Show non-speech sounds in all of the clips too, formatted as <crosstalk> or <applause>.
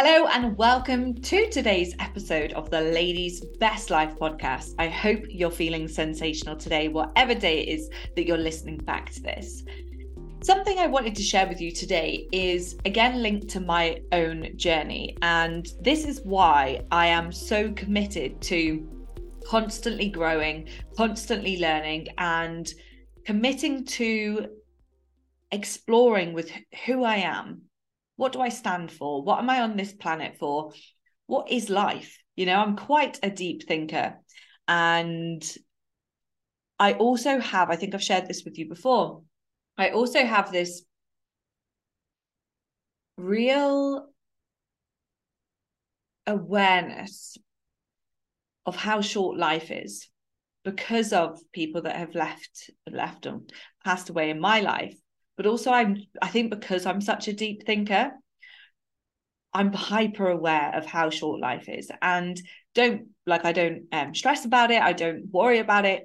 Hello, and welcome to today's episode of the Ladies Best Life podcast. I hope you're feeling sensational today, whatever day it is that you're listening back to this. Something I wanted to share with you today is again linked to my own journey. And this is why I am so committed to constantly growing, constantly learning, and committing to exploring with who I am what do I stand for? What am I on this planet for? What is life? You know, I'm quite a deep thinker. And I also have, I think I've shared this with you before, I also have this real awareness of how short life is because of people that have left left and passed away in my life but also i'm i think because i'm such a deep thinker i'm hyper aware of how short life is and don't like i don't um, stress about it i don't worry about it.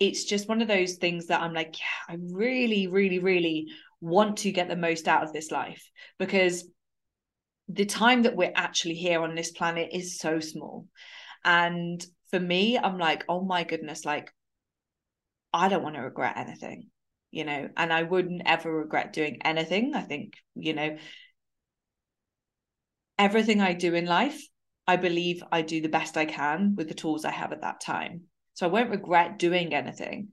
It's just one of those things that i'm like yeah, i really really really want to get the most out of this life because the time that we're actually here on this planet is so small. And for me i'm like oh my goodness like i don't want to regret anything you know, and I wouldn't ever regret doing anything. I think, you know, everything I do in life, I believe I do the best I can with the tools I have at that time. So I won't regret doing anything,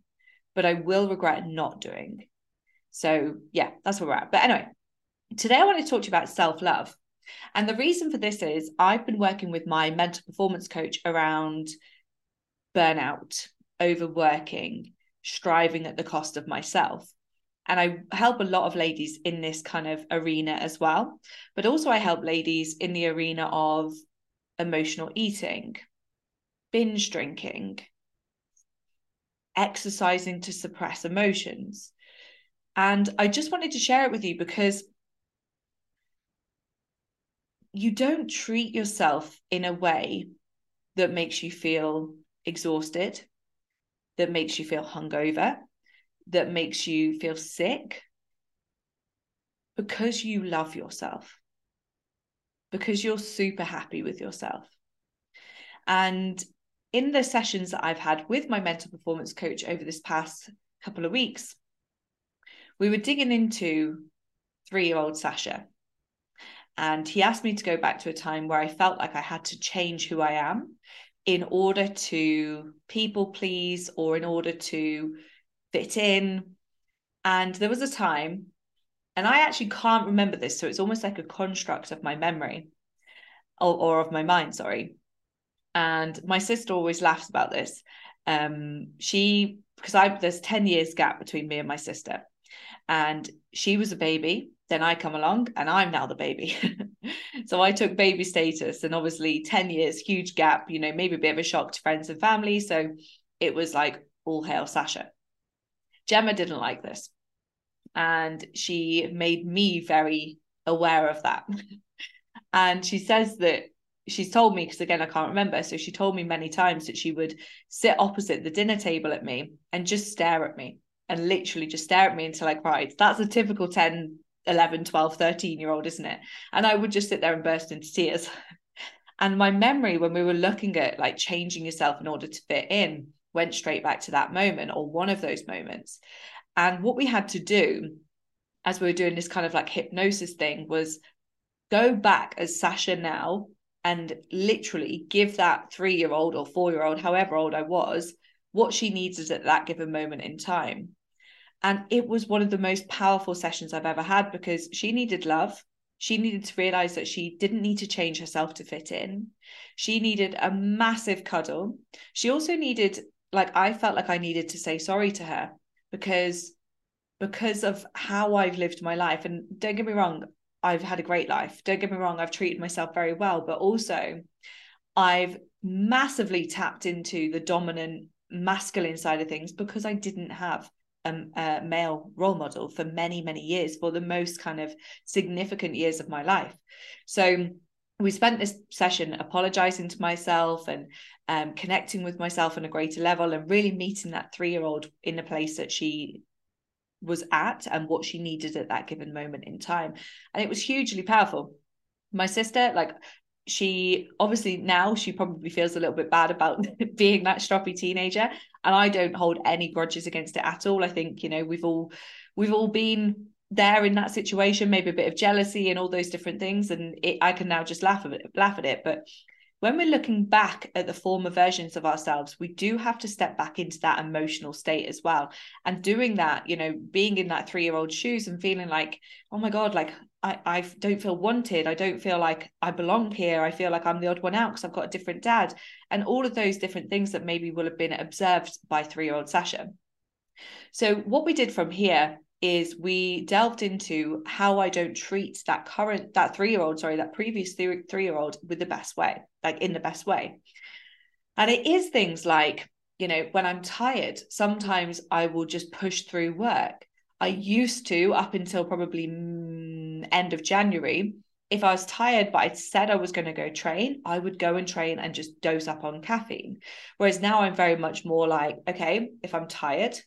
but I will regret not doing. So yeah, that's where we're at. But anyway, today I want to talk to you about self love. And the reason for this is I've been working with my mental performance coach around burnout, overworking, striving at the cost of myself. And I help a lot of ladies in this kind of arena as well. But also, I help ladies in the arena of emotional eating, binge drinking, exercising to suppress emotions. And I just wanted to share it with you because you don't treat yourself in a way that makes you feel exhausted that makes you feel hungover, that makes you feel sick, because you love yourself, because you're super happy with yourself. And in the sessions that I've had with my mental performance coach over this past couple of weeks, we were digging into three year old Sasha. And he asked me to go back to a time where I felt like I had to change who I am in order to people please or in order to fit in. And there was a time, and I actually can't remember this. So it's almost like a construct of my memory or, or of my mind, sorry. And my sister always laughs about this. Um, she, because I, there's 10 years gap between me and my sister. And she was a baby then I come along and I'm now the baby. <laughs> so I took baby status and obviously 10 years, huge gap, you know, maybe a bit of a shock to friends and family. So it was like all hail Sasha. Gemma didn't like this. And she made me very aware of that. <laughs> and she says that she's told me, because again, I can't remember. So she told me many times that she would sit opposite the dinner table at me and just stare at me and literally just stare at me until I cried. That's a typical 10 11 12 13 year old isn't it? And i would just sit there and burst into tears. <laughs> And my memory when we were looking at like changing yourself in order to fit in went straight back to that moment or one of those moments. And what we had to do as we were doing this kind of like hypnosis thing was go back as sasha now and literally give that three year old or four year old however old i was what she needed at that given moment in time and it was one of the most powerful sessions I've ever had because she needed love. She needed to realize that she didn't need to change herself to fit in. She needed a massive cuddle. She also needed, like, I felt like I needed to say sorry to her because because of how I've lived my life. And don't get me wrong, I've had a great life. Don't get me wrong, I've treated myself very well, but also I've massively tapped into the dominant masculine side of things because I didn't have a, a male role model for many many years for the most kind of significant years of my life. So we spent this session apologizing to myself and um, connecting with myself on a greater level and really meeting that three year old in the place that she was at and what she needed at that given moment in time. And it was hugely powerful. My sister, like, she obviously now she probably feels a little bit bad about <laughs> being that stroppy teenager and i don't hold any grudges against it at all. I think you know we've all we've all been there in that situation maybe a bit of jealousy and all those different things and it, i can now just laugh at it laugh at it. But when we're looking back at the former versions of ourselves, we do have to step back into that emotional state as well. And doing that, you know, being in that three year old shoes and feeling like, oh my God, like I, I don't feel wanted. I don't feel like I belong here. I feel like I'm the odd one out because I've got a different dad. And all of those different things that maybe will have been observed by three year old Sasha. So, what we did from here is we delved into how I don't treat that current that three year old, sorry, that previous three year old with the best way, like in the best way. And it is things like, you know, when I'm tired, sometimes I will just push through work. I used to up until probably mm, end of January. If I was tired, but I'd said I was going to go train, I would go and train and just dose up on caffeine. Whereas now I'm very much more like, okay, if I'm tired,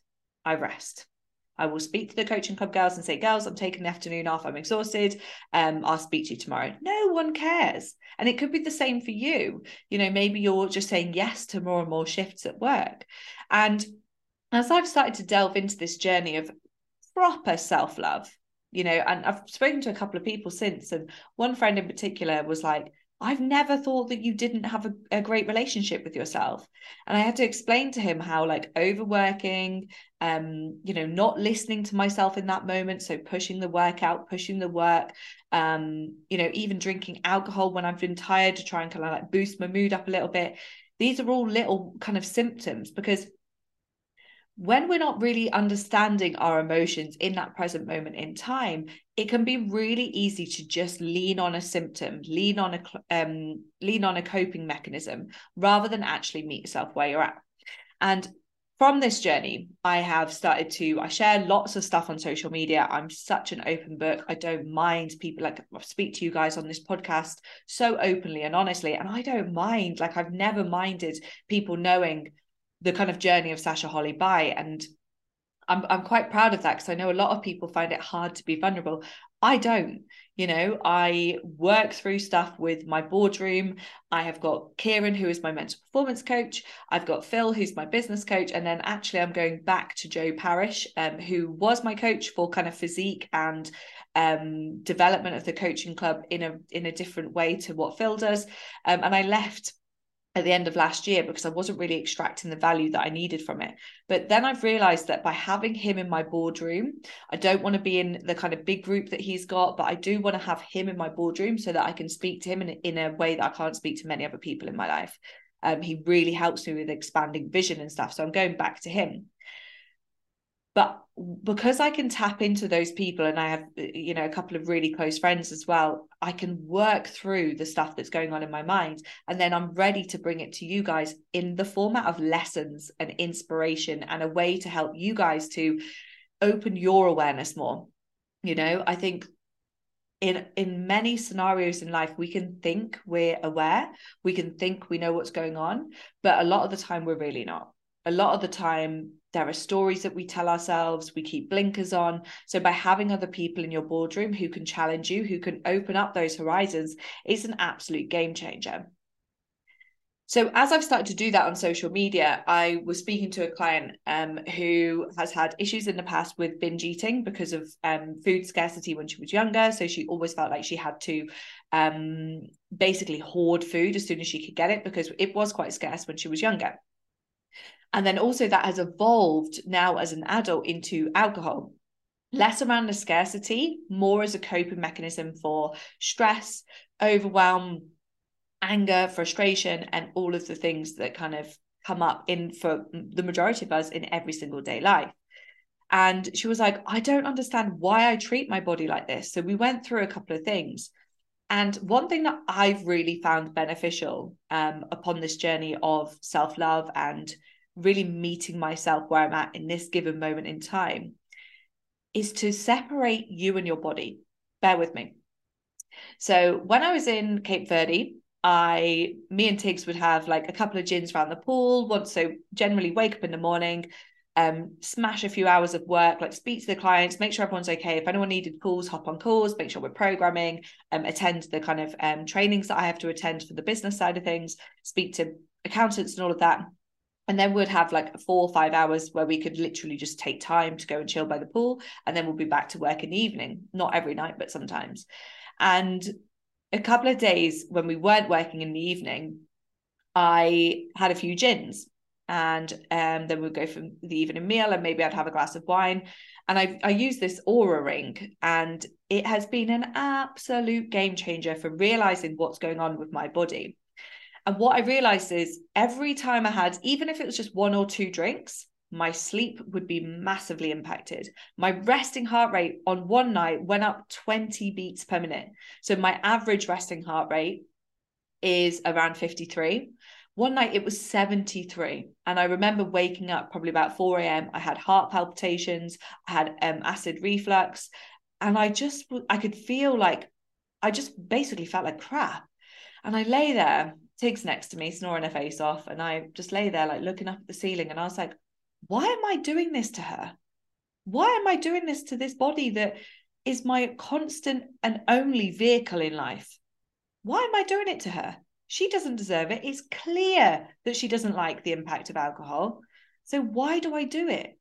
I rest I will speak to the coaching club girls and say, girls, I'm taking the afternoon off. I'm exhausted. Um, I'll speak to you tomorrow. No one cares. And it could be the same for you. You know, maybe you're just saying yes to more and more shifts at work. And as I've started to delve into this journey of proper self-love, you know, and I've spoken to a couple of people since, and one friend in particular was like, I've never thought that you didn't have a, a, great relationship with yourself. And I had to explain to him how, like, overworking, um, you know, not listening to myself in that moment. So pushing the work out, pushing the work, um, you know, even drinking alcohol when I've been tired to try and kind of like boost my mood up a little bit. These are all little kind of symptoms because when we're not really understanding our emotions in that present moment in time it can be really easy to just lean on a symptom lean on a um, lean on a coping mechanism rather than actually meet yourself where you're at. And from this journey i have started to i share lots of stuff on social media. I'm such an open book. I don't mind people like I speak to you guys on this podcast so openly and honestly and i don't mind like i've never minded people knowing the kind of journey of Sasha Holly by. And I'm I'm quite proud of that because I know a lot of people find it hard to be vulnerable. I don't, you know, I work through stuff with my boardroom. I have got Kieran, who is my mental performance coach. I've got Phil, who's my business coach. And then actually, I'm going back to Joe Parish, um, who was my coach for kind of physique and um, development of the coaching club in a in a different way to what Phil does. Um, and I left at the end of last year because I wasn't really extracting the value that I needed from it. But then I've realized that by having him in my boardroom, I don't want to be in the kind of big group that he's got, but I do want to have him in my boardroom so that I can speak to him in, in a way that I can't speak to many other people in my life. Um, he really helps me with expanding vision and stuff. So I'm going back to him but because i can tap into those people and i have uh, you know a couple of really close friends as well i can work through the stuff that's going on in my mind and then i'm ready to bring it to you guys in the format of lessons and inspiration and a way to help you guys to open your awareness more. You know i think in in many scenarios in life we can think we're aware we can think we know what's going on but a lot of the time we're really not. A lot of the time there are stories that we tell ourselves we keep blinkers on so by having other people in your boardroom who can challenge you who can open up those horizons is an absolute game changer so as I've started to do that on social media, I was speaking to a client um, who has had issues in the past with binge eating because of um, food scarcity when she was younger. So she always felt like she had to um, basically hoard food as soon as she could get it because it was quite scarce when she was younger. And then also that has evolved now as an adult into alcohol, less around the scarcity, more as a coping mechanism for stress, overwhelm, anger, frustration, and all of the things that kind of come up in for the majority of us in every single day life. And she was like, I don't understand why I treat my body like this. So we went through a couple of things. And one thing that I've really found beneficial um, upon this journey of self love and really meeting myself where I'm at in this given moment in time is to separate you and your body. Bear with me. So when I was in Cape Verde, I me and Tiggs would have like a couple of gins around the pool once so generally wake up in the morning um, smash a few hours of work, like speak to the clients, make sure everyone's okay. If anyone needed calls, hop on calls, make sure we're programming, um, attend the kind of um, trainings that I have to attend for the business side of things, speak to accountants and all of that. And then we'd have like four or five hours where we could literally just take time to go and chill by the pool. And then we'll be back to work in the evening, not every night, but sometimes. And a couple of days when we weren't working in the evening, I had a few gins and um, then we'd go for the evening meal and maybe I'd have a glass of wine. And I, I use this Oura ring and it has been an absolute game changer for realizing what's going on with my body. And what I realized is every time I had, even if it was just one or two drinks, my sleep would be massively impacted. My resting heart rate on one night went up 20 beats per minute. So my average resting heart rate is around 53 one night it was 73 and i remember waking up probably about 4 a.m i had heart palpitations. I had um, acid reflux. And i just i could feel like i just basically felt like crap. And i lay there tig's next to me snoring her face off and i just lay there like looking up at the ceiling and i was like why am i doing this to her why am i doing this to this body that is my constant and only vehicle in life why am i doing it to her she doesn't deserve it. It's clear that she doesn't like the impact of alcohol. So why do I do it?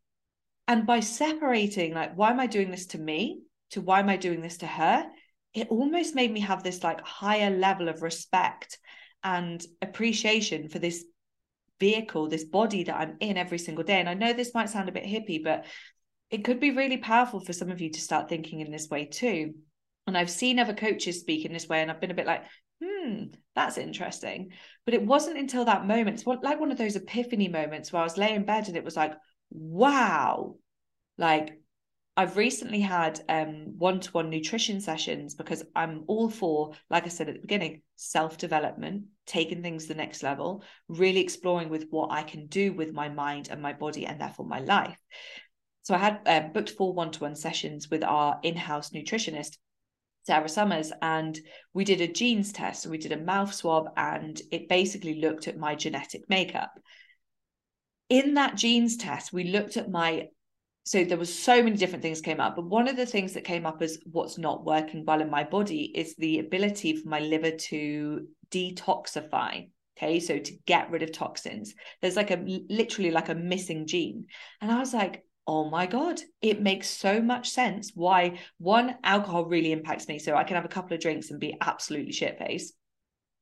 And by separating, like, why am I doing this to me? To why am I doing this to her? It almost made me have this like higher level of respect and appreciation for this vehicle, this body that I'm in every single day. And I know this might sound a bit hippie, but it could be really powerful for some of you to start thinking in this way too. And I've seen other coaches speak in this way, and I've been a bit like, hmm, that's interesting. But it wasn't until that moment, it's like one of those epiphany moments where I was laying in bed and it was like, wow, like I've recently had um, one-to-one nutrition sessions because I'm all for, like I said at the beginning, self-development, taking things to the next level, really exploring with what I can do with my mind and my body and therefore my life. So I had uh, booked four one-to-one sessions with our in-house nutritionist Sarah Summers, and we did a genes test. So we did a mouth swab, and it basically looked at my genetic makeup. In that genes test, we looked at my so there was so many different things came up but one of the things that came up as what's not working well in my body is the ability for my liver to detoxify okay? So to get rid of toxins. There's like a literally like a missing gene. And i was like oh my god it makes so much sense why one alcohol really impacts me so i can have a couple of drinks and be absolutely shit faced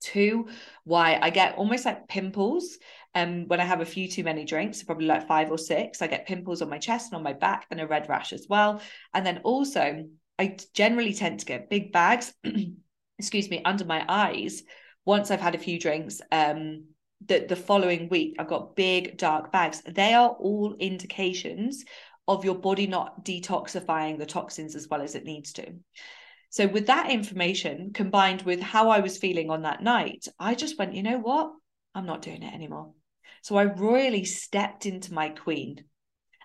two why i get almost like pimples um when i have a few too many drinks probably like five or six i get pimples on my chest and on my back and a red rash as well and then also i generally tend to get big bags <clears throat> excuse me under my eyes once i've had a few drinks um the, the following week I've got big dark bags. They are all indications of your body not detoxifying the toxins as well as it needs to. So, with that information combined with how I was feeling on that night, I just went, you know what? I'm not doing it anymore. So, I royally stepped into my queen.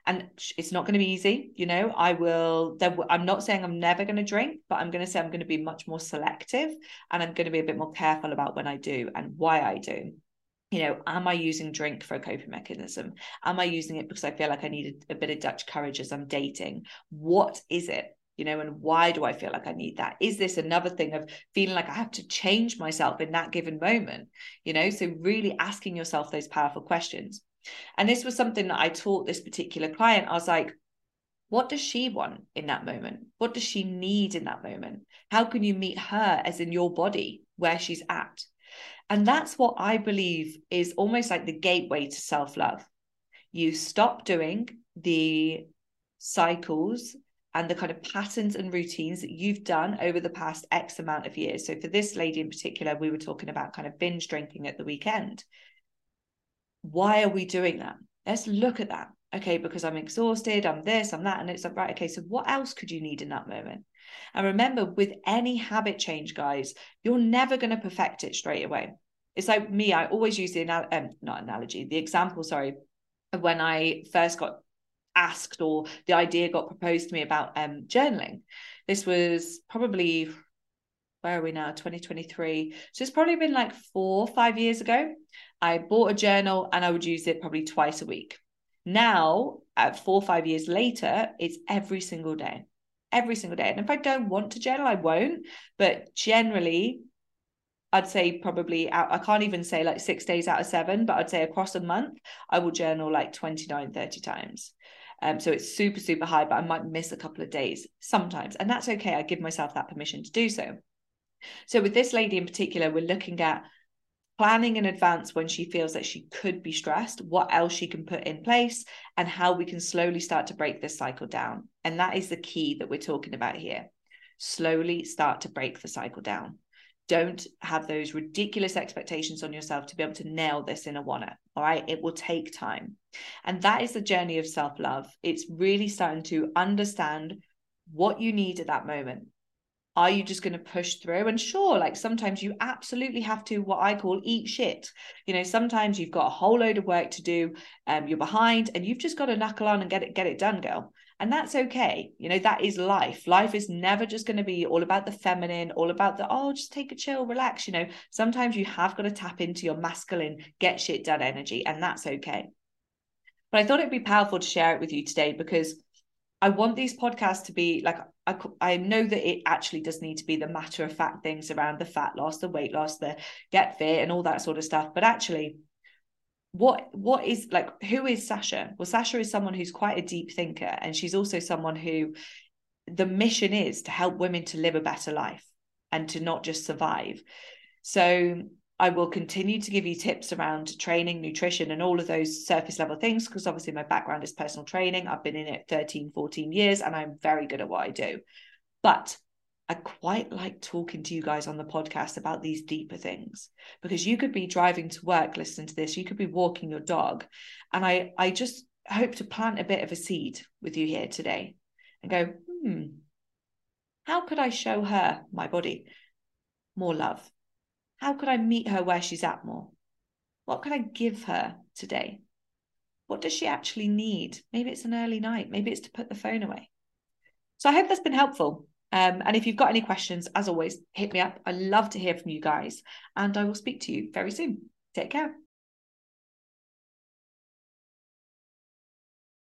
And it's not going to be easy, you know. I will, I'm not saying I'm never going to drink, but I'm going to say I'm going to be much more selective and I'm going to be a bit more careful about when I do and why I do you know, am I using drink for a coping mechanism? Am I using it because I feel like I need a, a, bit of Dutch courage as I'm dating? What is it? You know, and why do I feel like I need that? Is this another thing of feeling like I have to change myself in that given moment? You know, so really asking yourself those powerful questions. And this was something that I taught this particular client. I was like, what does she want in that moment? What does she need in that moment? How can you meet her as in your body where she's at? And that's what I believe is almost like the gateway to self love. You stop doing the cycles and the kind of patterns and routines that you've done over the past X amount of years. So, for this lady in particular, we were talking about kind of binge drinking at the weekend. Why are we doing that? Let's look at that. Okay, because I'm exhausted, I'm this, I'm that. And it's like, right, okay, so what else could you need in that moment? And remember, with any habit change, guys, you're never going to perfect it straight away. It's like me, I always use the anal- um, not analogy, the example, sorry, when I first got asked or the idea got proposed to me about um, journaling. This was probably where are we now 2023 so it's probably been like four five years ago i bought a journal and i would use it probably twice a week Now, at four or five years later, it's every single day, every single day. And if I don't want to journal, I won't. But generally, I'd say probably out, I can't even say like six days out of seven, but I'd say across a month, I will journal like 29, 30 times. Um, so it's super, super high, but I might miss a couple of days sometimes. And that's okay. I give myself that permission to do so. So with this lady in particular, we're looking at planning in advance when she feels that she could be stressed, what else she can put in place, and how we can slowly start to break this cycle down. And that is the key that we're talking about here. Slowly start to break the cycle down. Don't have those ridiculous expectations on yourself to be able to nail this in a one All right. It will take time. And that is the journey of self love. It's really starting to understand what you need at that moment are you just going to push through and sure like sometimes you absolutely have to what i call eat shit you know sometimes you've got a whole load of work to do um you're behind and you've just got to knuckle on and get it get it done girl and that's okay you know that is life. Life is never just going to be all about the feminine all about the oh just take a chill relax you know. Sometimes you have got to tap into your masculine get shit done energy and that's okay. But i thought it'd be powerful to share it with you today because I want these podcasts to be like I, I know that it actually does need to be the matter of fact things around the fat loss, the weight loss, the get fit, and all that sort of stuff. But actually, what what is like who is Sasha? Well, Sasha is someone who's quite a deep thinker, and she's also someone who the mission is to help women to live a better life and to not just survive. So I will continue to give you tips around training, nutrition, and all of those surface level things because obviously my background is personal training. I've been in it 13, 14 years and I'm very good at what I do. But I quite like talking to you guys on the podcast about these deeper things because you could be driving to work listening to this, you could be walking your dog. And I, I just hope to plant a bit of a seed with you here today and go, hmm, how could I show her, my body, more love? How could I meet her where she's at more? What can I give her today? What does she actually need? Maybe it's an early night. Maybe it's to put the phone away. So I hope that's been helpful. Um, and if you've got any questions, as always, hit me up. I love to hear from you guys, and I will speak to you very soon. Take care.